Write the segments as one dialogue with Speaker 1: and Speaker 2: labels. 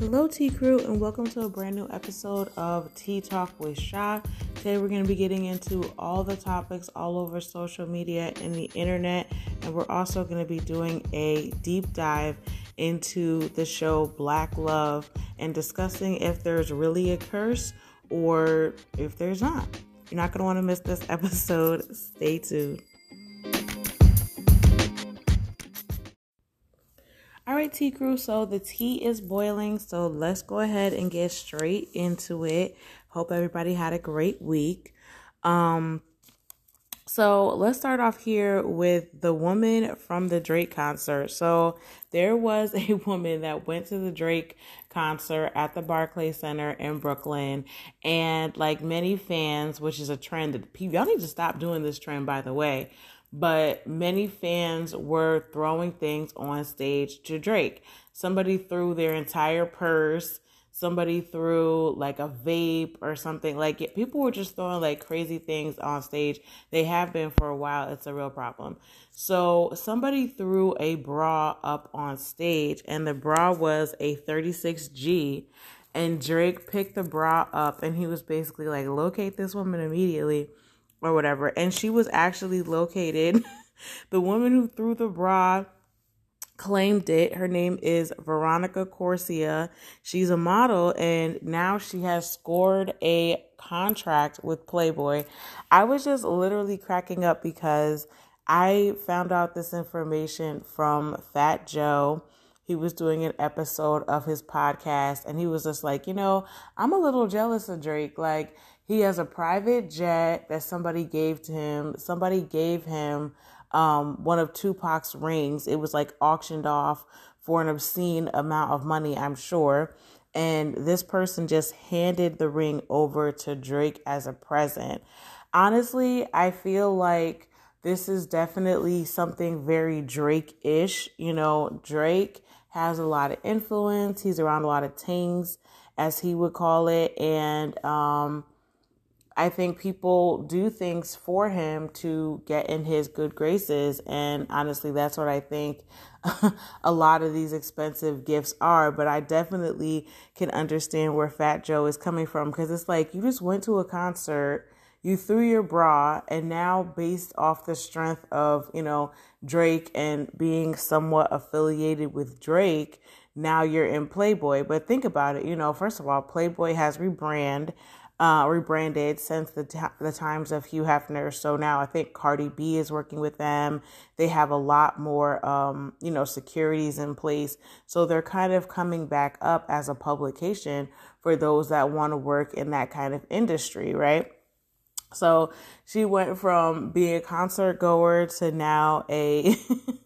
Speaker 1: Hello, Tea Crew, and welcome to a brand new episode of Tea Talk with Sha. Today, we're going to be getting into all the topics all over social media and the internet, and we're also going to be doing a deep dive into the show Black Love and discussing if there's really a curse or if there's not. You're not going to want to miss this episode. Stay tuned. Right, tea crew. So the tea is boiling. So let's go ahead and get straight into it. Hope everybody had a great week. Um, so let's start off here with the woman from the Drake concert. So there was a woman that went to the Drake concert at the Barclay Center in Brooklyn, and like many fans, which is a trend that people y'all need to stop doing this trend, by the way but many fans were throwing things on stage to Drake. Somebody threw their entire purse. Somebody threw like a vape or something. Like it, people were just throwing like crazy things on stage. They have been for a while. It's a real problem. So somebody threw a bra up on stage, and the bra was a 36G. And Drake picked the bra up, and he was basically like, "Locate this woman immediately." Or whatever. And she was actually located. the woman who threw the bra claimed it. Her name is Veronica Corsia. She's a model and now she has scored a contract with Playboy. I was just literally cracking up because I found out this information from Fat Joe. He was doing an episode of his podcast and he was just like, you know, I'm a little jealous of Drake. Like, he has a private jet that somebody gave to him. Somebody gave him um, one of Tupac's rings. It was like auctioned off for an obscene amount of money, I'm sure. And this person just handed the ring over to Drake as a present. Honestly, I feel like this is definitely something very Drake ish. You know, Drake has a lot of influence, he's around a lot of things, as he would call it. And, um, I think people do things for him to get in his good graces. And honestly, that's what I think a lot of these expensive gifts are. But I definitely can understand where Fat Joe is coming from because it's like you just went to a concert, you threw your bra, and now, based off the strength of, you know, Drake and being somewhat affiliated with Drake, now you're in Playboy. But think about it, you know, first of all, Playboy has rebranded uh, rebranded since the, t- the times of Hugh Hefner. So now I think Cardi B is working with them. They have a lot more, um, you know, securities in place. So they're kind of coming back up as a publication for those that want to work in that kind of industry, right? So she went from being a concert goer to now a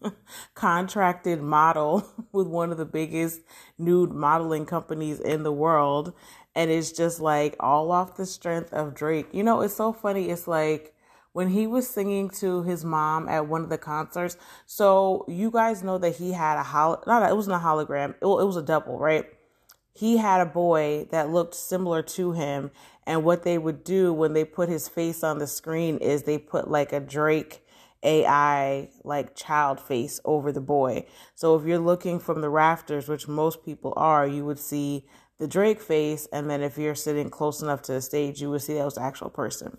Speaker 1: contracted model with one of the biggest nude modeling companies in the world and it's just like all off the strength of Drake. You know, it's so funny. It's like when he was singing to his mom at one of the concerts. So you guys know that he had a hol not a, it wasn't a hologram. It, it was a double, right? He had a boy that looked similar to him, and what they would do when they put his face on the screen is they put like a Drake AI like child face over the boy. So if you're looking from the rafters, which most people are, you would see the Drake face, and then if you're sitting close enough to the stage, you would see that was the actual person.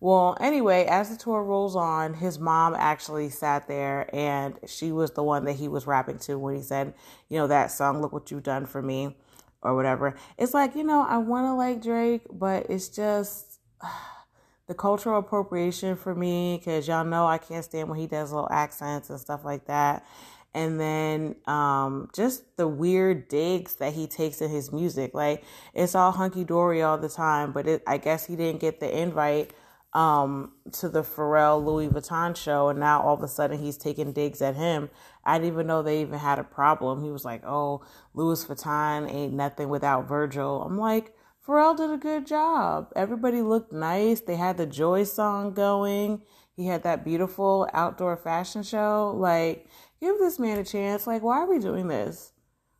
Speaker 1: Well, anyway, as the tour rolls on, his mom actually sat there and she was the one that he was rapping to when he said, you know, that song, Look What You've Done for Me, or whatever. It's like, you know, I want to like Drake, but it's just the cultural appropriation for me because y'all know I can't stand when he does little accents and stuff like that and then um, just the weird digs that he takes in his music. Like it's all hunky dory all the time, but it, I guess he didn't get the invite um, to the Pharrell Louis Vuitton show, and now all of a sudden he's taking digs at him. I didn't even know they even had a problem. He was like, "Oh, Louis Vuitton ain't nothing without Virgil." I'm like. Pharrell did a good job. Everybody looked nice. They had the Joy song going. He had that beautiful outdoor fashion show. Like, give this man a chance. Like, why are we doing this?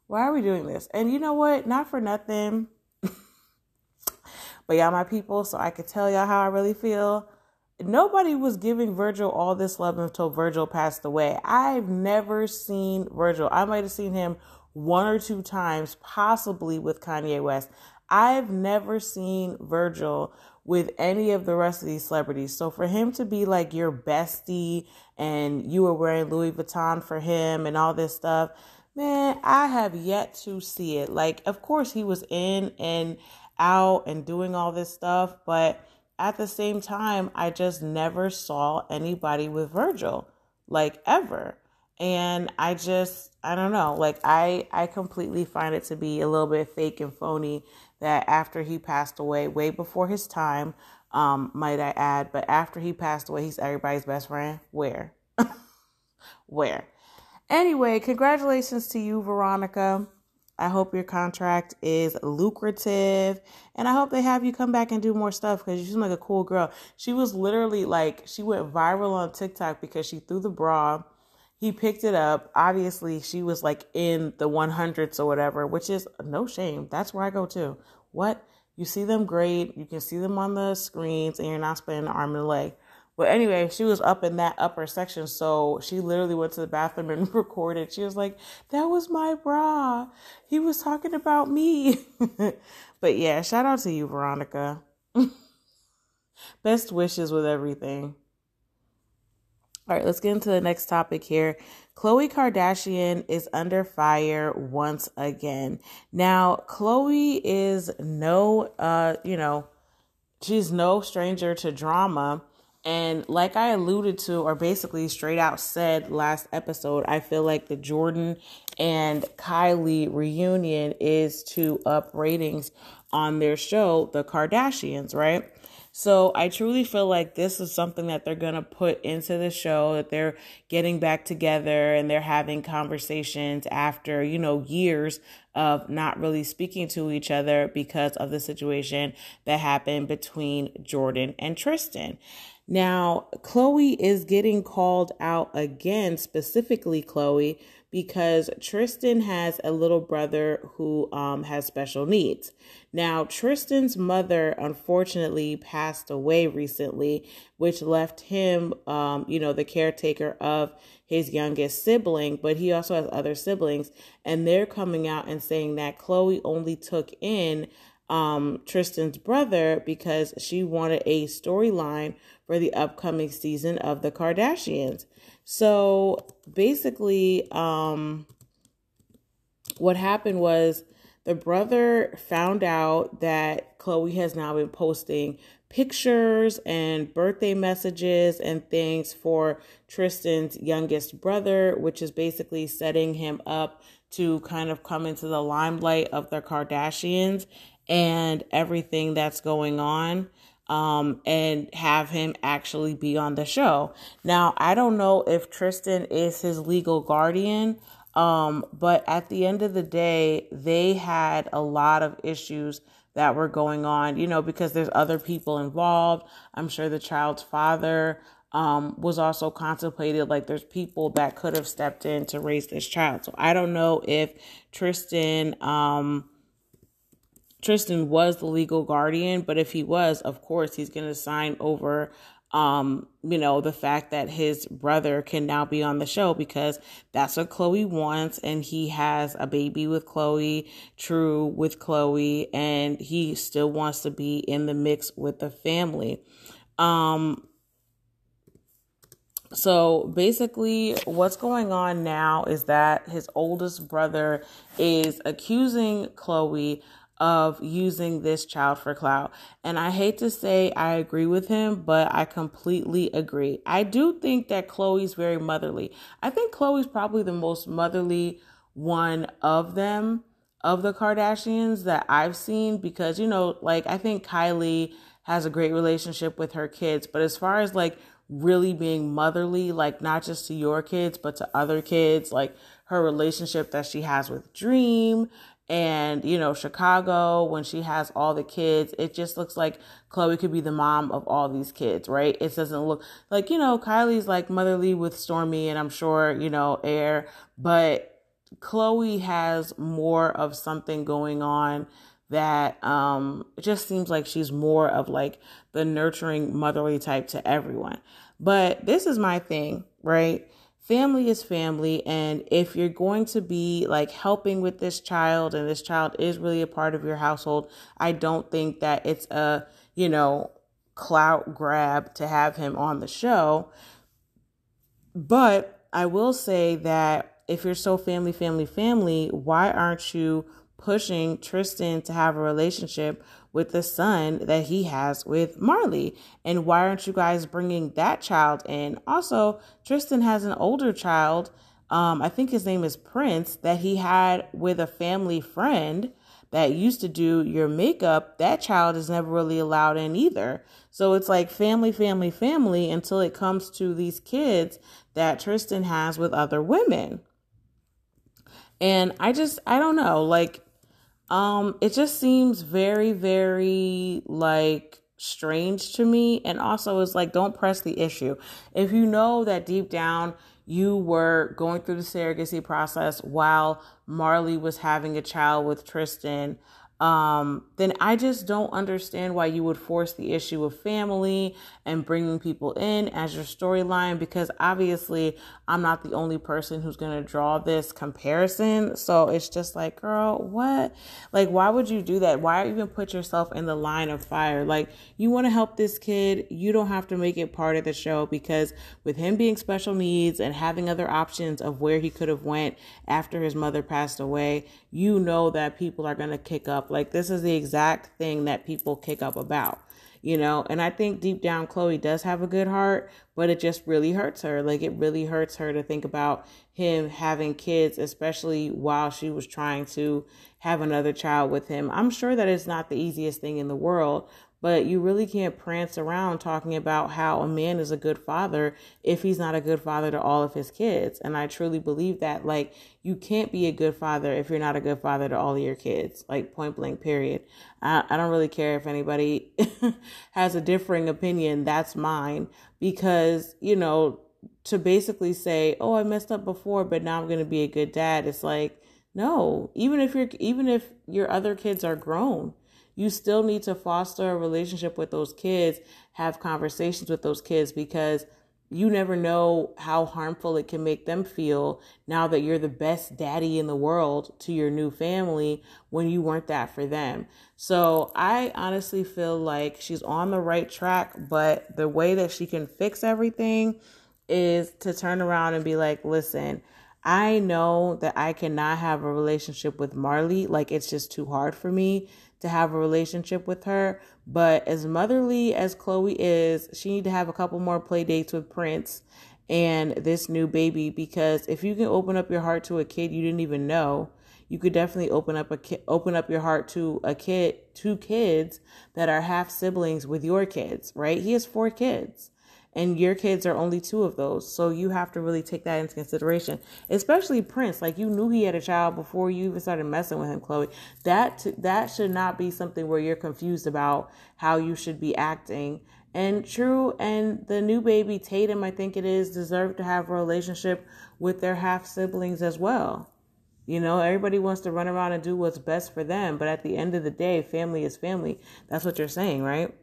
Speaker 1: Why are we doing this? And you know what? Not for nothing. but y'all, my people, so I could tell y'all how I really feel. Nobody was giving Virgil all this love until Virgil passed away. I've never seen Virgil. I might have seen him one or two times, possibly with Kanye West. I've never seen Virgil with any of the rest of these celebrities. So for him to be like your bestie and you were wearing Louis Vuitton for him and all this stuff, man, I have yet to see it. Like, of course, he was in and out and doing all this stuff, but at the same time, I just never saw anybody with Virgil, like ever. And I just, I don't know, like I, I completely find it to be a little bit fake and phony that after he passed away, way before his time, um, might I add, but after he passed away, he's everybody's best friend. Where? Where? Anyway, congratulations to you, Veronica. I hope your contract is lucrative and I hope they have you come back and do more stuff because you seem like a cool girl. She was literally like, she went viral on TikTok because she threw the bra. He picked it up. Obviously, she was like in the 100s or whatever, which is no shame. That's where I go to. What? You see them great. You can see them on the screens and you're not spending an arm and a leg. But anyway, she was up in that upper section, so she literally went to the bathroom and recorded. She was like, "That was my bra. He was talking about me." but yeah, shout out to you, Veronica. Best wishes with everything. All right, let's get into the next topic here. Khloe Kardashian is under fire once again. Now, Khloe is no uh, you know, she's no stranger to drama and like I alluded to, or basically straight out said last episode, I feel like the Jordyn and Kylie reunion is to up ratings on their show, The Kardashians, right? So I truly feel like this is something that they're going to put into the show, that they're getting back together and they're having conversations after, you know, years of not really speaking to each other because of the situation that happened between Jordyn and Tristan. Now, Khloe is getting called out again, specifically Khloe, because Tristan has a little brother who um, has special needs. Now, Tristan's mother unfortunately passed away recently, which left him, um, you know, the caretaker of his youngest sibling, but he also has other siblings. And they're coming out and saying that Khloe only took in um, Tristan's brother because she wanted a storyline for the upcoming season of The Kardashians. So basically, um, what happened was the brother found out that Khloe has now been posting pictures and birthday messages and things for Tristan's youngest brother, which is basically setting him up to kind of come into the limelight of the Kardashians and everything that's going on um, and have him actually be on the show. Now, I don't know if Tristan is his legal guardian, um, but at the end of the day, they had a lot of issues that were going on, you know, because there's other people involved. I'm sure the child's father um, was also contemplated. Like there's people that could have stepped in to raise this child. So I don't know if Tristan, um, Tristan was the legal guardian, but if he was, of course, he's going to sign over um, you know, the fact that his brother can now be on the show because that's what Khloe wants. And he has a baby with Khloe, True with Khloe, and he still wants to be in the mix with the family. Um, so basically, what's going on now is that his oldest brother is accusing Khloe of using this child for clout. And I hate to say I agree with him, but I completely agree. I do think that Khloe's very motherly. I think Khloe's probably the most motherly one of them, of the Kardashians that I've seen, because, you know, like I think Kylie has a great relationship with her kids, but as far as like really being motherly, like not just to your kids, but to other kids, like her relationship that she has with Dream and you know chicago when she has all the kids it just looks like khloe could be the mom of all these kids right? It doesn't look like you know kylie's like motherly with stormi and i'm sure you know aire but khloe has more of something going on that um it just seems like she's more of like the nurturing motherly type to everyone. But this is my thing right family is family and if you're going to be like helping with this child and this child is really a part of your household i don't think that it's a you know clout grab to have him on the show. But i will say that if you're so family family family why aren't you pushing tristan to have a relationship with the son that he has with Marley. And why aren't you guys bringing that child in? Also, Tristan has an older child. Um, I think his name is Prince that he had with a family friend that used to do your makeup. That child is never really allowed in either. So it's like family, family, family until it comes to these kids that Tristan has with other women. And I just, I don't know, like, um, it just seems very, very like strange to me. And also, it's like, don't press the issue. If you know that deep down you were going through the surrogacy process while Marley was having a child with Tristan, um, then I just don't understand why you would force the issue of family and bringing people in as your storyline because obviously I'm not the only person who's going to draw this comparison. So it's just like, girl, what? Like, why would you do that? Why even put yourself in the line of fire? Like, you want to help this kid, you don't have to make it part of the show because with him being special needs and having other options of where he could have went after his mother passed away, you know that people are going to kick up like this is the exact thing that people kick up about, you know? And I think deep down khloe does have a good heart, but it just really hurts her. Like it really hurts her to think about him having kids, especially while she was trying to have another child with him. I'm sure that it's not the easiest thing in the world, but you really can't prance around talking about how a man is a good father if he's not a good father to all of his kids. And I truly believe that. Like, you can't be a good father if you're not a good father to all of your kids, like, point blank, period. I, I don't really care if anybody has a differing opinion. That's mine. Because, you know, to basically say, oh, I messed up before, but now I'm going to be a good dad, it's like, no, even if you're, even if your other kids are grown, you still need to foster a relationship with those kids, have conversations with those kids because you never know how harmful it can make them feel now that you're the best daddy in the world to your new family when you weren't that for them. So I honestly feel like she's on the right track, but the way that she can fix everything is to turn around and be like, listen, I know that I cannot have a relationship with Marley. Like, it's just too hard for me to have a relationship with her. But as motherly as Khloe is, she need to have a couple more play dates with Prince and this new baby because if you can open up your heart to a kid you didn't even know, you could definitely open up a ki- open up your heart to a kid, two kids that are half siblings with your kids, right? He has four kids and your kids are only two of those. So you have to really take that into consideration, especially Prince. Like you knew he had a child before you even started messing with him, Khloe. That that should not be something where you're confused about how you should be acting. And true, and the new baby Tatum, I think it is, deserve to have a relationship with their half siblings as well. You know, everybody wants to run around and do what's best for them, but at the end of the day, family is family. That's what you're saying, right?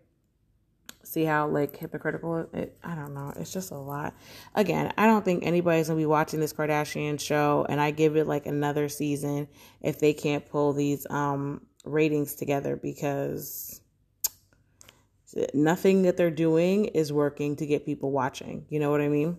Speaker 1: See how like hypocritical it i don't know it's just a lot again i don't think anybody's gonna be watching this kardashian show and i give it like another season if they can't pull these um ratings together because nothing that they're doing is working to get people watching you know what i mean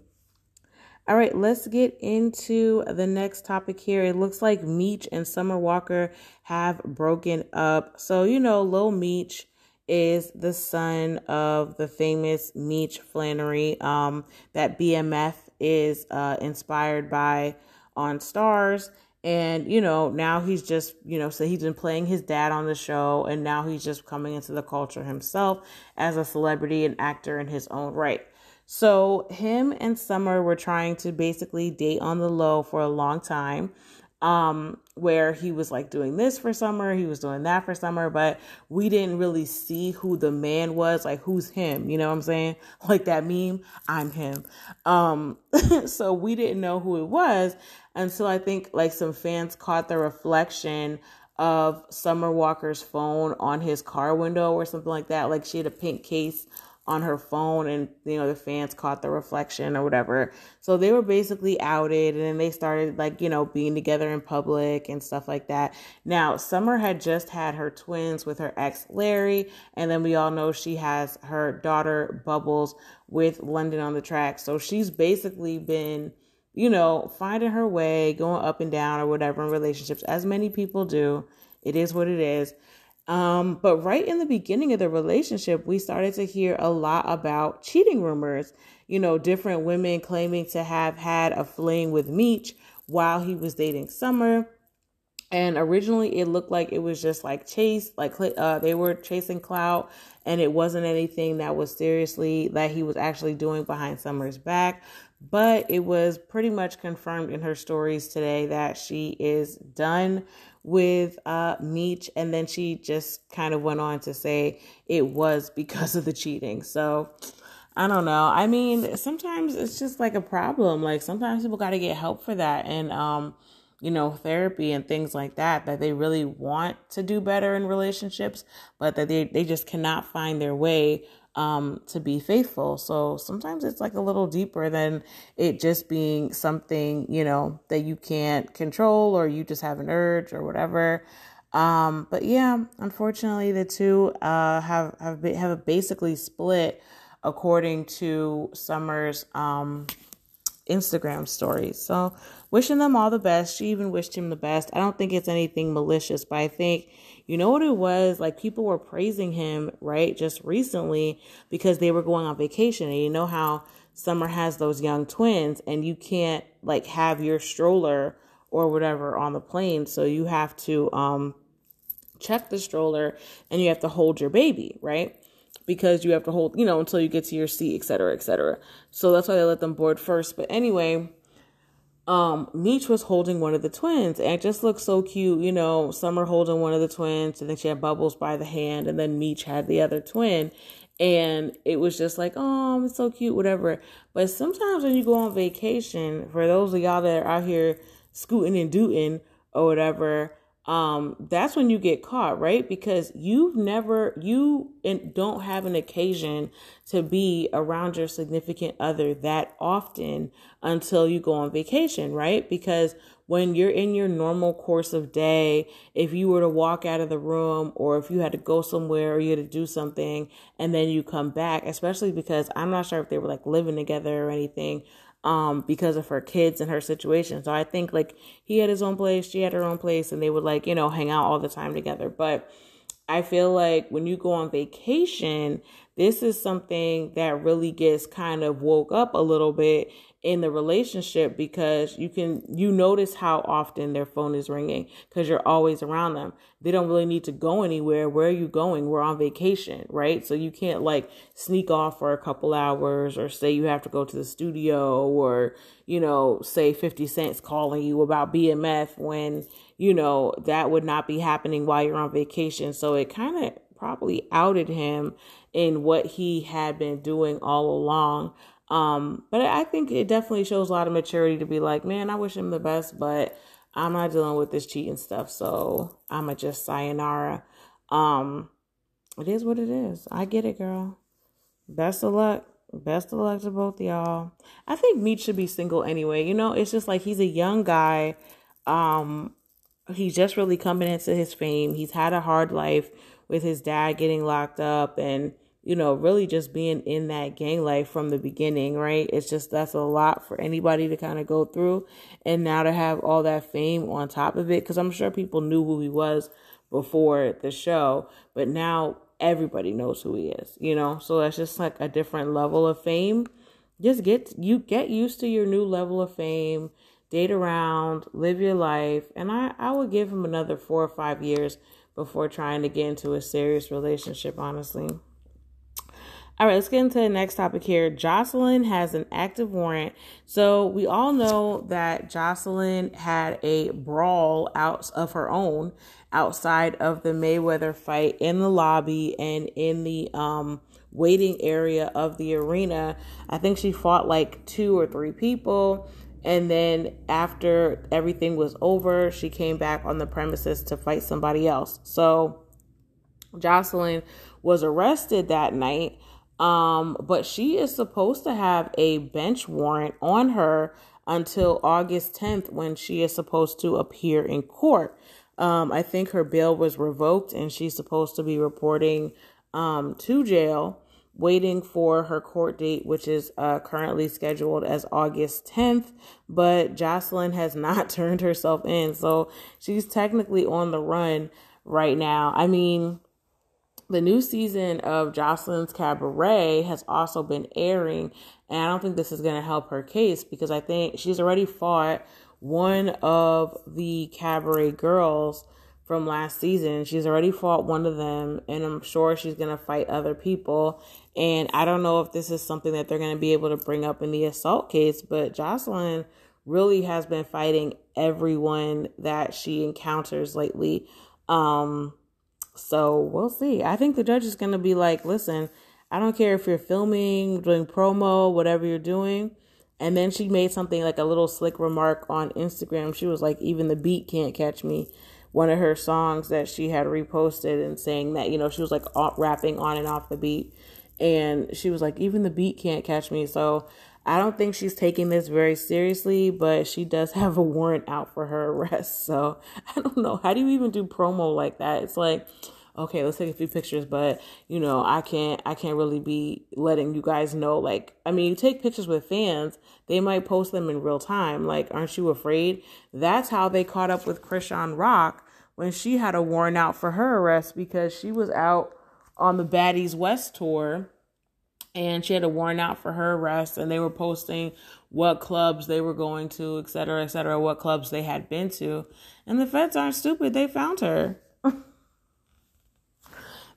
Speaker 1: all right, let's get into the next topic here. It looks like Meech and Summer Walker have broken up. So, you know, Lil Meech is the son of the famous Meech Flenory um, that BMF is uh, inspired by on Starz. And, you know, now he's just, you know, so he's been playing his dad on the show, and now he's just coming into the culture himself as a celebrity and actor in his own right. So, him and Summer were trying to basically date on the low for a long time um where he was like doing this for summer he was doing that for summer but we didn't really see who the man was like who's him you know what i'm saying? Like that meme i'm him. Um so we didn't know who it was until i think like some fans caught the reflection of summer walker's phone on his car window or something like that. Like she had a pink case on her phone and you know the fans caught the reflection or whatever. So they were basically outed and then they started like you know being together in public and stuff like that. Now summer had just had her twins with her ex larry and then we all know she has her daughter bubbles with london on the track. So she's basically been you know finding her way going up and down or whatever in relationships as many people do. It is what it is um, but right in the beginning of the relationship, we started to hear a lot about cheating rumors. You know, different women claiming to have had a fling with Meech while he was dating Summer. And originally, it looked like it was just like chase, like uh, they were chasing clout, and it wasn't anything that was seriously that he was actually doing behind Summer's back. But it was pretty much confirmed in her stories today that she is done with uh Meech and then she just kind of went on to say it was because of the cheating. So I don't know. I mean, sometimes it's just like a problem. Like sometimes people got to get help for that and um you know, therapy and things like that that they really want to do better in relationships, but that they they just cannot find their way um, to be faithful. So sometimes it's like a little deeper than it just being something, you know, that you can't control or you just have an urge or whatever. Um, but yeah, unfortunately, the two uh, have have have basically split according to Summer's um, Instagram stories. So wishing them all the best. She even wished him the best. I don't think it's anything malicious, but I think you know what it was? Like people were praising him, right? Just recently because they were going on vacation. And you know how Summer has those young twins and you can't like have your stroller or whatever on the plane. So you have to um check the stroller and you have to hold your baby, right? Because you have to hold, you know, until you get to your seat, et cetera, et cetera. So that's why they let them board first. But anyway, um, Meech was holding one of the twins, and it just looked so cute. You know, Summer holding one of the twins, and then she had Bubbles by the hand, and then Meech had the other twin, and it was just like, oh, it's so cute, whatever. But sometimes when you go on vacation, for those of y'all that are out here scooting and dooting or whatever, um, that's when you get caught, right? Because you've never, you don't have an occasion to be around your significant other that often until you go on vacation, right? Because when you're in your normal course of day, if you were to walk out of the room or if you had to go somewhere or you had to do something and then you come back, especially because I'm not sure if they were like living together or anything, um because of her kids and her situation. So I think like he had his own place, she had her own place and they would like, you know, hang out all the time together. But I feel like when you go on vacation, this is something that really gets kind of woke up a little bit in the relationship because you can you notice how often their phone is ringing because you're always around them. They don't really need to go anywhere. Where are you going? We're on vacation right? So you can't like sneak off for a couple hours or say you have to go to the studio or you know say 50 Cent's calling you about bmf when you know that would not be happening while you're on vacation. So it kind of probably outed him in what he had been doing all along um, but I think it definitely shows a lot of maturity to be like, man, I wish him the best, but I'm not dealing with this cheating stuff, so I'ma just sayonara. Um, it is what it is. I get it, girl. Best of luck. Best of luck to both y'all. I think Meech should be single anyway. You know, it's just like he's a young guy. Um, he's just really coming into his fame. He's had a hard life with his dad getting locked up and you know, really just being in that gang life from the beginning, right? It's just that's a lot for anybody to kind of go through. And now to have all that fame on top of it, because I'm sure people knew who he was before the show, but now everybody knows who he is, you know? So that's just like a different level of fame. Just get you get used to your new level of fame, date around, live your life. And I, I would give him another four or five years before trying to get into a serious relationship, honestly. All right, let's get into the next topic here. Joseline has an active warrant. So we all know that Joseline had a brawl out of her own outside of the Mayweather fight in the lobby and in the um, waiting area of the arena. I think she fought like two or three people. And then after everything was over, she came back on the premises to fight somebody else. So Joseline was arrested that night Um, but she is supposed to have a bench warrant on her until August 10th when she is supposed to appear in court. Um, I think her bail was revoked and she's supposed to be reporting um, to jail, waiting for her court date, which is uh, currently scheduled as August 10th. But Joseline has not turned herself in. So she's technically on the run right now. I mean, the new season of Joseline's Cabaret has also been airing, and I don't think this is going to help her case because I think she's already fought one of the Cabaret girls from last season. She's already fought one of them, and I'm sure she's going to fight other people. And I don't know if this is something that they're going to be able to bring up in the assault case, but Joseline really has been fighting everyone that she encounters lately. Um, so we'll see. I think the judge is going to be like, listen, I don't care if you're filming, doing promo, whatever you're doing. And then she made something like a little slick remark on Instagram. She was like, even the beat can't catch me. One of her songs that she had reposted and saying that, you know, she was like rapping on and off the beat. And she was like, even the beat can't catch me. So I don't think she's taking this very seriously, but she does have a warrant out for her arrest. So I don't know. How do you even do promo like that? It's like, okay, let's take a few pictures, but you know, I can't I can't really be letting you guys know like I mean, you take pictures with fans, they might post them in real time. Like, aren't you afraid? That's how they caught up with Chrisean Rock when she had a warrant out for her arrest because she was out on the Baddies West tour and she had a warrant out for her arrest and they were posting what clubs they were going to et cetera et cetera what clubs they had been to. And the feds aren't stupid. They found her.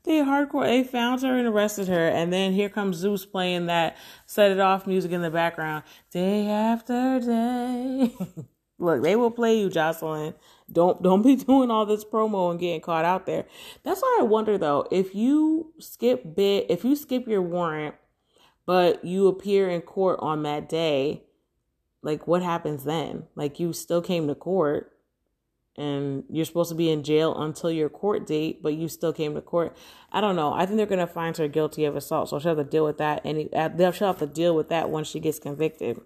Speaker 1: They hardcore they found her and arrested her. And then here comes zeus playing that set it off music in the background. Day after day. Look they will play you joseline. Don't don't be doing all this promo and getting caught out there. That's why i wonder though if you skip bit if you skip your warrant but you appear in court on that day, like what happens then? Like you still came to court and you're supposed to be in jail until your court date, but you still came to court. I don't know. I think they're gonna find her guilty of assault, so she'll have to deal with that, and they'll she'll have to deal with that once she gets convicted.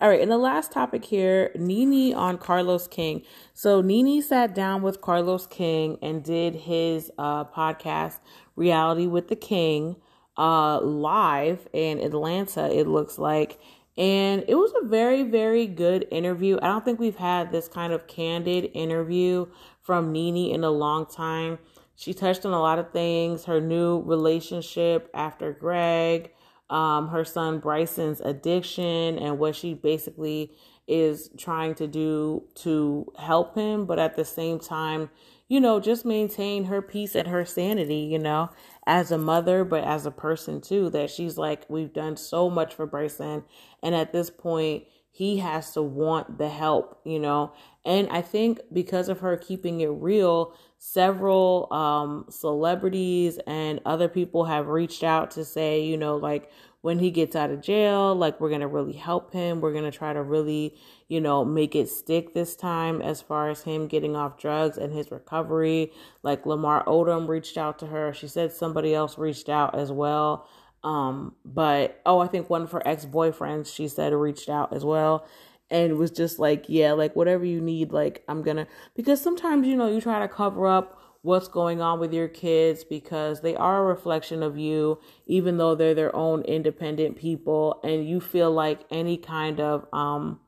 Speaker 1: All right, and the last topic here, Nene on Carlos King. So Nene sat down with Carlos King and did his uh, podcast, Reality with the King uh, live in Atlanta, it looks like. And it was a very, very good interview. I don't think we've had this kind of candid interview from Nene in a long time. She touched on a lot of things her new relationship after Greg, um, her son Bryson's addiction, and what she basically is trying to do to help him, but at the same time, you know, just maintain her peace and her sanity, you know as a mother, but as a person too, that she's like, we've done so much for Bryson. And at this point, he has to want the help, you know. And I think because of her keeping it real, several um, celebrities and other people have reached out to say, you know, like when he gets out of jail, like we're going to really help him. We're going to try to really, you know, make it stick this time as far as him getting off drugs and his recovery. Like Lamar Odom reached out to her. She said somebody else reached out as well. Um, but oh, I think one of her ex boyfriends, she said, reached out as well and was just like, yeah, like whatever you need, like I'm gonna because sometimes you know you try to cover up what's going on with your kids because they are a reflection of you, even though they're their own independent people, and you feel like any kind of um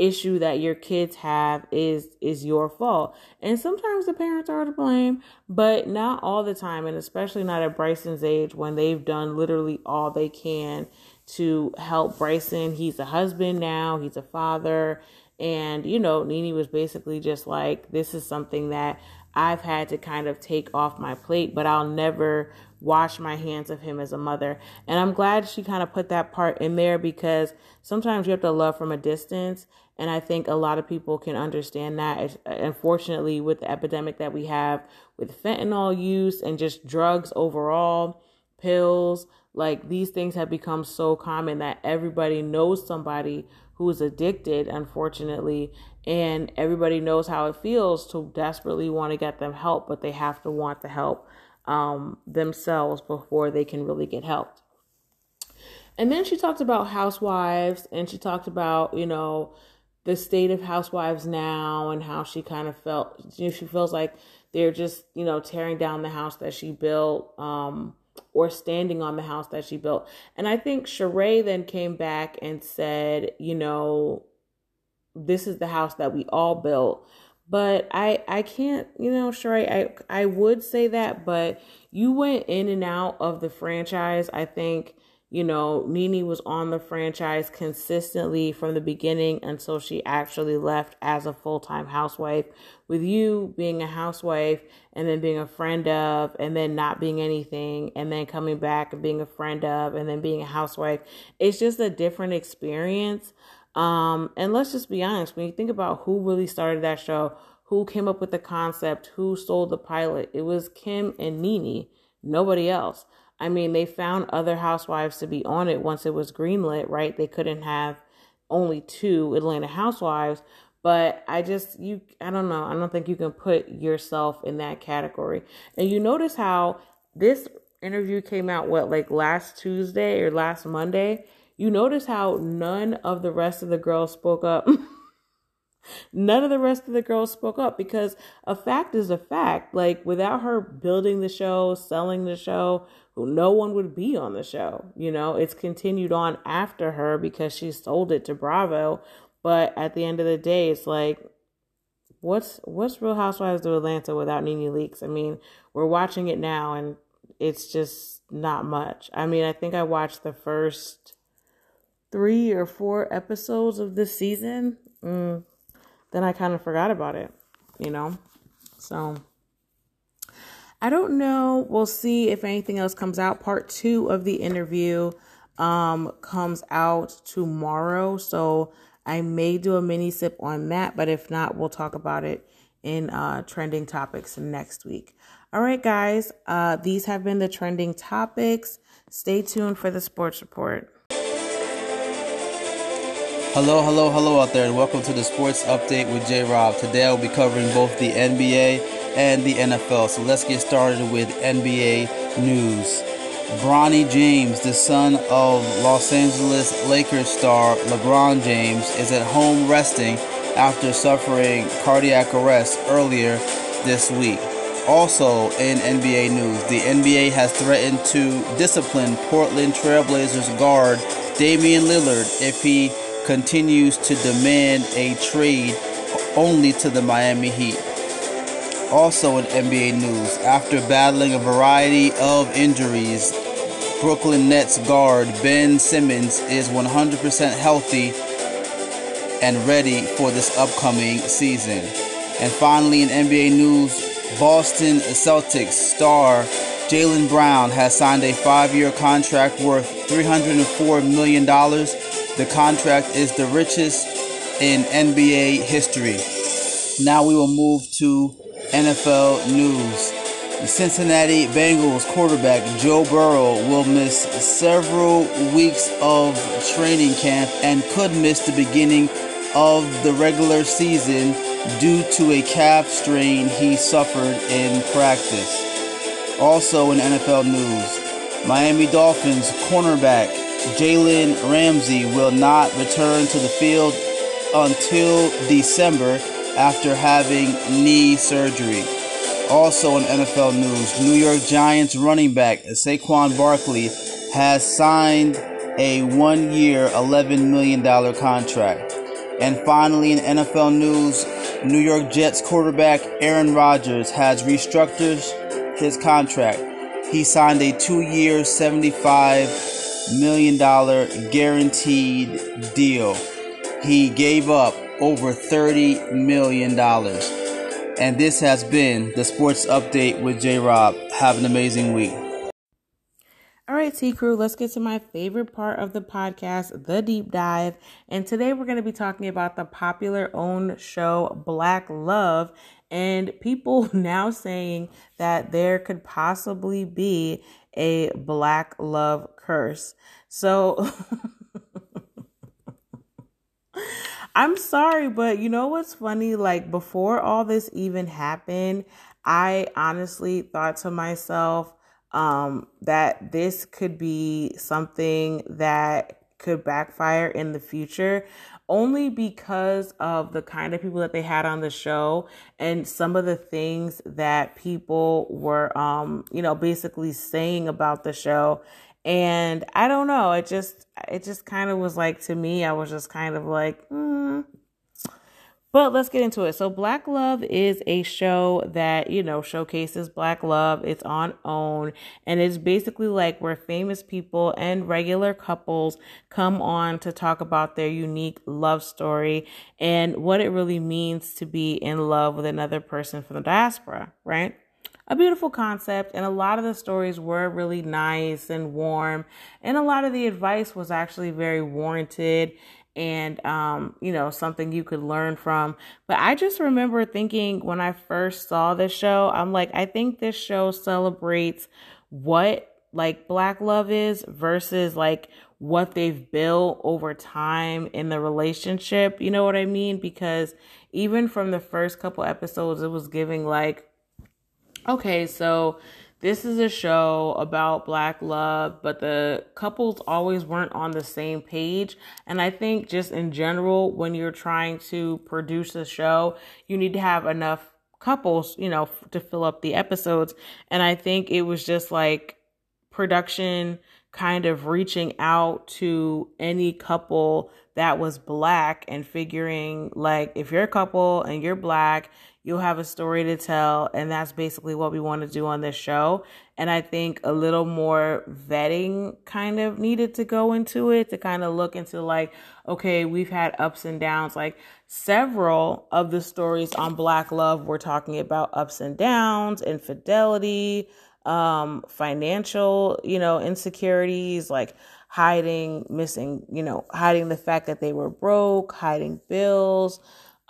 Speaker 1: issue that your kids have is is your fault. And sometimes the parents are to blame, but not all the time and especially not at Bryson's age when they've done literally all they can to help Bryson. He's a husband now, he's a father, and you know, Nene was basically just like this is something that I've had to kind of take off my plate, but I'll never wash my hands of him as a mother. And I'm glad she kind of put that part in there because sometimes you have to love from a distance. And I think a lot of people can understand that. Unfortunately, with the epidemic that we have with fentanyl use and just drugs overall, pills, like these things have become so common that everybody knows somebody who's addicted, unfortunately, and everybody knows how it feels to desperately want to get them help, but they have to want the help um, themselves before they can really get help. And then she talked about housewives and she talked about, you know, the state of housewives now and how she kind of felt, you know, she feels like they're just, you know, tearing down the house that she built um, or standing on the house that she built. And I think Sheree then came back and said, you know, this is the house that we all built but I I can't, you know, sure I I would say that, but you went in and out of the franchise. I think, you know, Nene was on the franchise consistently from the beginning until she actually left as a full-time housewife. With you being a housewife and then being a friend of and then not being anything and then coming back and being a friend of and then being a housewife, it's just a different experience. Um, and let's just be honest, when you think about who really started that show, who came up with the concept, who sold the pilot, it was Kim and Nene, nobody else. I mean, they found other housewives to be on it once it was greenlit, right? They couldn't have only two Atlanta housewives, but I just you I don't know. I don't think you can put yourself in that category. And you notice how this interview came out what like last Tuesday or last Monday you notice how none of the rest of the girls spoke up. none of the rest of the girls spoke up because a fact is a fact. Like without her building the show, selling the show, no one would be on the show. You know, it's continued on after her because she sold it to Bravo. But at the end of the day, it's like, what's what's Real Housewives of Atlanta without Nene Leakes? I mean, we're watching it now, and it's just not much. I mean, I think I watched the first three or four episodes of this season, mm, then I kind of forgot about it, you know? So I don't know. We'll see if anything else comes out. Part two of the interview um, comes out tomorrow. So I may do a mini sip on that, but if not, we'll talk about it in uh, trending topics next week. All right, guys, uh, these have been the trending topics. Stay tuned for the sports report.
Speaker 2: Hello, hello, hello out there, and welcome to the Sports Update with J Rob. Today I'll be covering both the NBA and the NFL. So let's get started with NBA news. Bronny James, the son of Los Angeles Lakers star LeBron James, is at home resting after suffering cardiac arrest earlier this week. Also in NBA news, the NBA has threatened to discipline Portland Trailblazers guard Damian Lillard if he continues to demand a trade only to the Miami Heat. Also in NBA news, after battling a variety of injuries, Brooklyn Nets guard Ben Simmons is 100% healthy and ready for this upcoming season. And finally, in NBA news, Boston Celtics star Jaylen Brown has signed a five year contract worth $304 million the contract is the richest in NBA history. Now we will move to NFL news. The Cincinnati Bengals quarterback Joe Burrow will miss several weeks of training camp and could miss the beginning of the regular season due to a calf strain he suffered in practice. Also in NFL news, Miami Dolphins cornerback Jalen Ramsey will not return to the field until December after having knee surgery. Also in NFL news, New York Giants running back Saquon Barkley has signed a one year, $11 million contract. And finally, in NFL news, New York Jets quarterback Aaron Rodgers has restructured his contract. He signed a two year, 75 million dollar guaranteed deal. He gave up over 30 million dollars. And this has been the sports update with J Rob. Have an amazing week.
Speaker 1: All right, Tea Crew, let's get to my favorite part of the podcast, the deep dive. And today we're going to be talking about the popular OWN show Black Love and people now saying that there could possibly be a black love curse. So I'm sorry, but you know what's funny? Like before all this even happened, I honestly thought to myself um, that this could be something that could backfire in the future only because of the kind of people that they had on the show and some of the things that people were um you know basically saying about the show. And i don't know it just it just kind of was like to me i was just kind of like mm, but let's get into it. So, Black Love is a show that, you know, showcases Black love. It's on OWN, and it's basically like where famous people and regular couples come on to talk about their unique love story and what it really means to be in love with another person from the diaspora, right? a beautiful concept and a lot of the stories were really nice and warm and a lot of the advice was actually very warranted and um, you know something you could learn from. But i just remember thinking when i first saw this show i'm like i think this show celebrates what like black love is versus like what they've built over time in the relationship. You know what i mean? Because even from the first couple episodes it was giving like okay so this is a show about black love, but the couples always weren't on the same page. And I think just in general, when you're trying to produce a show, you need to have enough couples, you know, to fill up the episodes. And I think it was just like production kind of reaching out to any couple that was black and figuring like if you're a couple and you're black you'll have a story to tell and that's basically what we want to do on this show. And i think a little more vetting kind of needed to go into it to kind of look into like okay we've had ups and downs. Like several of the stories on black love were talking about ups and downs infidelity um financial you know insecurities like hiding missing you know hiding the fact that they were broke hiding bills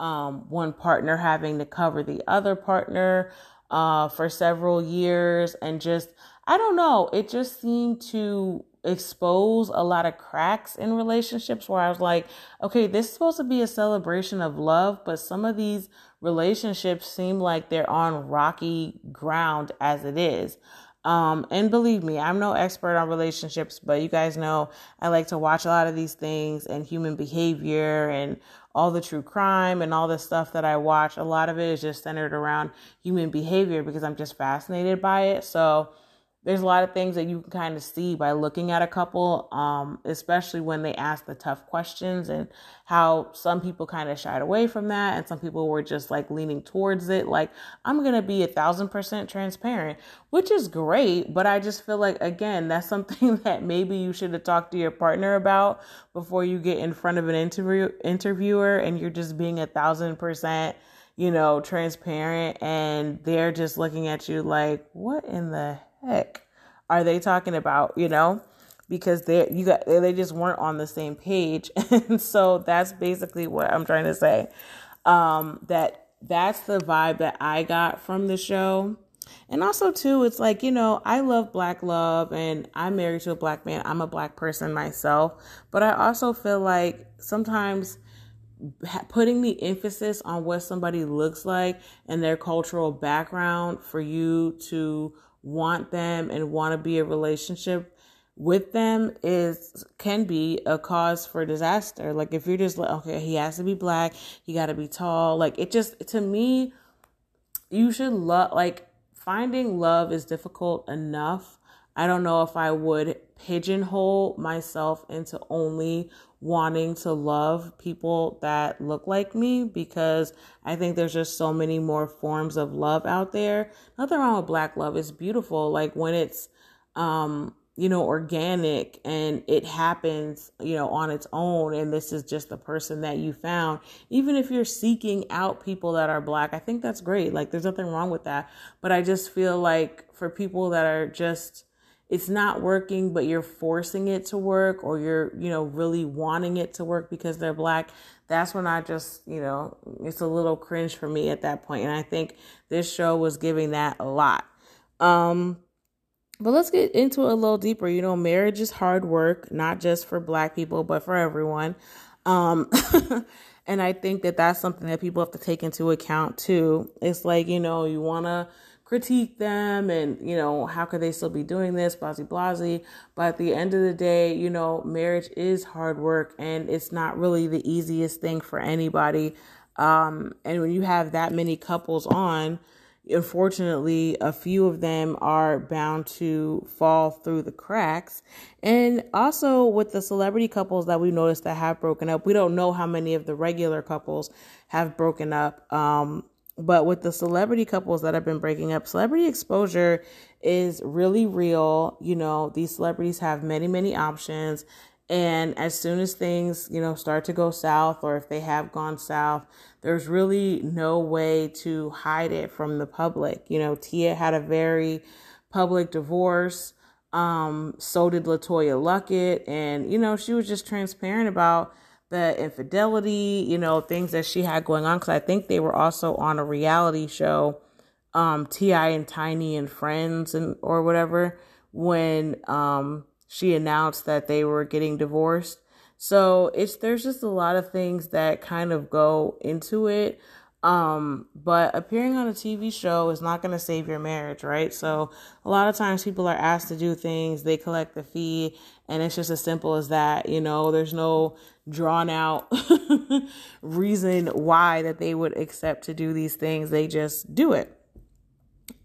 Speaker 1: um, one partner having to cover the other partner uh, for several years. And just, I don't know, it just seemed to expose a lot of cracks in relationships where I was like, okay, this is supposed to be a celebration of love, but some of these relationships seem like they're on rocky ground as it is. Um, and believe me, I'm no expert on relationships, but you guys know I like to watch a lot of these things and human behavior and all the true crime and all the stuff that I watch. A lot of it is just centered around human behavior because I'm just fascinated by it. So, there's a lot of things that you can kind of see by looking at a couple, um, especially when they ask the tough questions and how some people kind of shied away from that and some people were just like leaning towards it. Like, I'm going to be a thousand percent transparent, which is great. But I just feel like, again, that's something that maybe you should have talked to your partner about before you get in front of an interview interviewer and you're just being a thousand percent you know, transparent and they're just looking at you like, what in the heck are they talking about, you know? Because they you got they just weren't on the same page. And so that's basically what I'm trying to say. Um that that's the vibe that I got from the show. And also too, it's like, you know, I love black love and I'm married to a black man. I'm a black person myself, but I also feel like sometimes putting the emphasis on what somebody looks like and their cultural background for you to want them and want to be a relationship with them is can be a cause for disaster. Like if you're just like, okay, he has to be black, he got to be tall. Like it just to me, you should love like finding love is difficult enough. I don't know if I would pigeonhole myself into only wanting to love people that look like me because I think there's just so many more forms of love out there. Nothing wrong with black love. It's beautiful. Like when it's, um, you know, organic and it happens, you know, on its own. And this is just the person that you found. Even if you're seeking out people that are black, I think that's great. Like there's nothing wrong with that. But I just feel like for people that are just, it's not working, but you're forcing it to work or you're, you know, really wanting it to work because they're black, that's when I just, you know, it's a little cringe for me at that point. And I think this show was giving that a lot. Um, but let's get into it a little deeper. You know, marriage is hard work, not just for black people, but for everyone. Um, and I think that that's something that people have to take into account too. It's like, you know, you want to critique them and, you know, how could they still be doing this, blasey blasey. But at the end of the day, you know, marriage is hard work and it's not really the easiest thing for anybody. Um, and when you have that many couples on, unfortunately, a few of them are bound to fall through the cracks. And also with the celebrity couples that we've noticed that have broken up, we don't know how many of the regular couples have broken up. Um, but with the celebrity couples that have been breaking up, celebrity exposure is really real. You know, these celebrities have many, many options. And as soon as things, you know, start to go south, or if they have gone south, there's really no way to hide it from the public. You know, Tia had a very public divorce. Um, so did LeToya Luckett. And, you know, she was just transparent about the infidelity, you know, things that she had going on. Cause I think they were also on a reality show, um, T.I. and Tiny and Friends and, or whatever, when, um, she announced that they were getting divorced. So it's there's just a lot of things that kind of go into it. Um, but appearing on a TV show is not going to save your marriage, right? So a lot of times people are asked to do things, they collect the fee, and it's just as simple as that. You know, there's no drawn out reason why that they would accept to do these things. They just do it.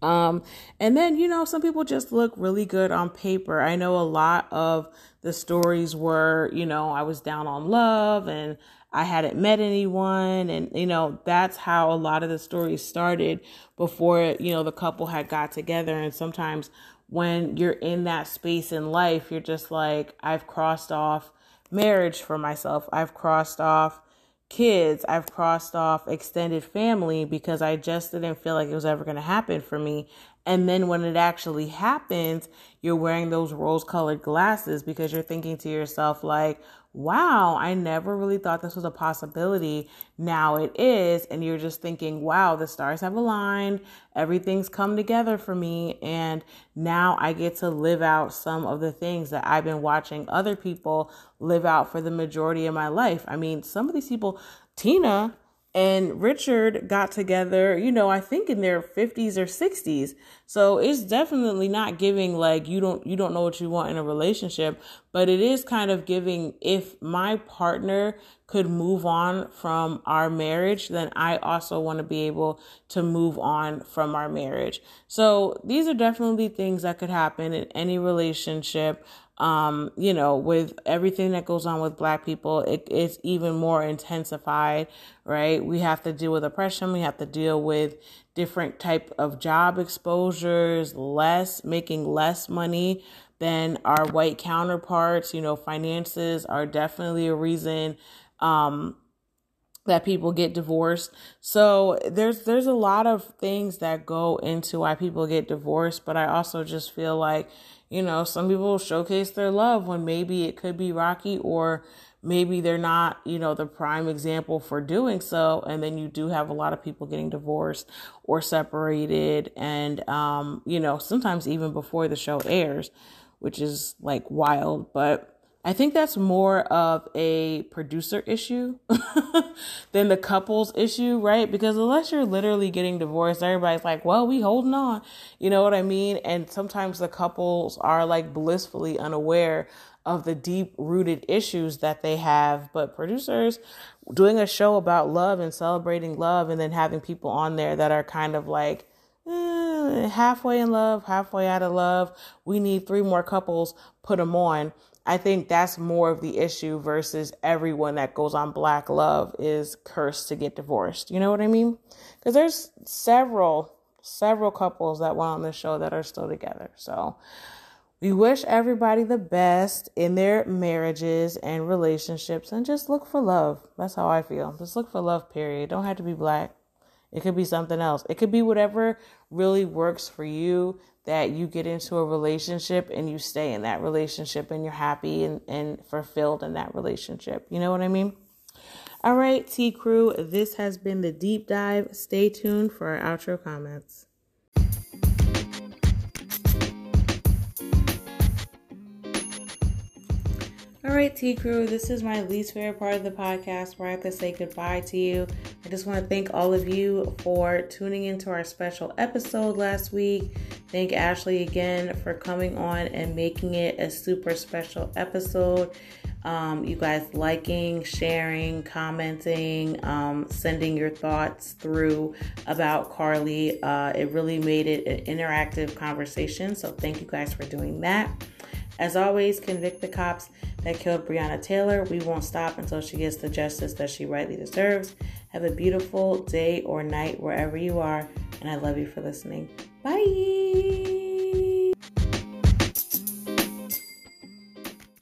Speaker 1: Um, and then, you know, some people just look really good on paper. I know a lot of the stories were, you know, I was down on love and I hadn't met anyone. And, you know, that's how a lot of the stories started before, you know, the couple had got together. And sometimes when you're in that space in life, you're just like, I've crossed off marriage for myself. I've crossed off kids, I've crossed off extended family because I just didn't feel like it was ever going to happen for me. And then when it actually happens, you're wearing those rose colored glasses because you're thinking to yourself, like, wow, I never really thought this was a possibility. Now it is. And you're just thinking, wow, the stars have aligned. Everything's come together for me. And now I get to live out some of the things that I've been watching other people live out for the majority of my life. I mean, some of these people, Tina, and Richard got together, you know, I think in their 50s or 60s. So it's definitely not giving like you don't you don't know what you want in a relationship, but it is kind of giving if my partner could move on from our marriage, then I also want to be able to move on from our marriage. So these are definitely things that could happen in any relationship um, you know, with everything that goes on with black people, it, it's even more intensified, right? We have to deal with oppression. We have to deal with different type of job exposures, less, making less money than our white counterparts. You know, finances are definitely a reason, um, that people get divorced. So there's there's a lot of things that go into why people get divorced, but I also just feel like you know, some people showcase their love when maybe it could be rocky or maybe they're not, you know, the prime example for doing so. And then you do have a lot of people getting divorced or separated. And, um, you know, sometimes even before the show airs, which is like wild. But I think that's more of a producer issue than the couple's issue, right? Because unless you're literally getting divorced, everybody's like, well, we holding on. You know what I mean? And sometimes the couples are like blissfully unaware of the deep rooted issues that they have. But producers doing a show about love and celebrating love and then having people on there that are kind of like, eh, halfway in love, halfway out of love. We need three more couples, put them on. I think that's more of the issue versus everyone that goes on Black Love is cursed to get divorced. You know what I mean? Because there's several, several couples that went on the show that are still together. So we wish everybody the best in their marriages and relationships and just look for love. That's how I feel. Just look for love, period. Don't have to be black. It could be something else. It could be whatever really works for you that you get into a relationship and you stay in that relationship and you're happy and, and fulfilled in that relationship. You know what I mean? All right, Tea Crew, this has been the deep dive. Stay tuned for our outro comments. All right, Tea Crew, this is my least favorite part of the podcast where I have to say goodbye to you. I just want to thank all of you for tuning into our special episode last week. Thank Ashley again for coming on and making it a super special episode. Um, you guys liking, sharing, commenting, um, sending your thoughts through about Carly. Uh, it really made it an interactive conversation. So, thank you guys for doing that. As always, convict the cops that killed Breonna Taylor. We won't stop until she gets the justice that she rightly deserves. Have a beautiful day or night wherever you are, and I love you for listening. Bye.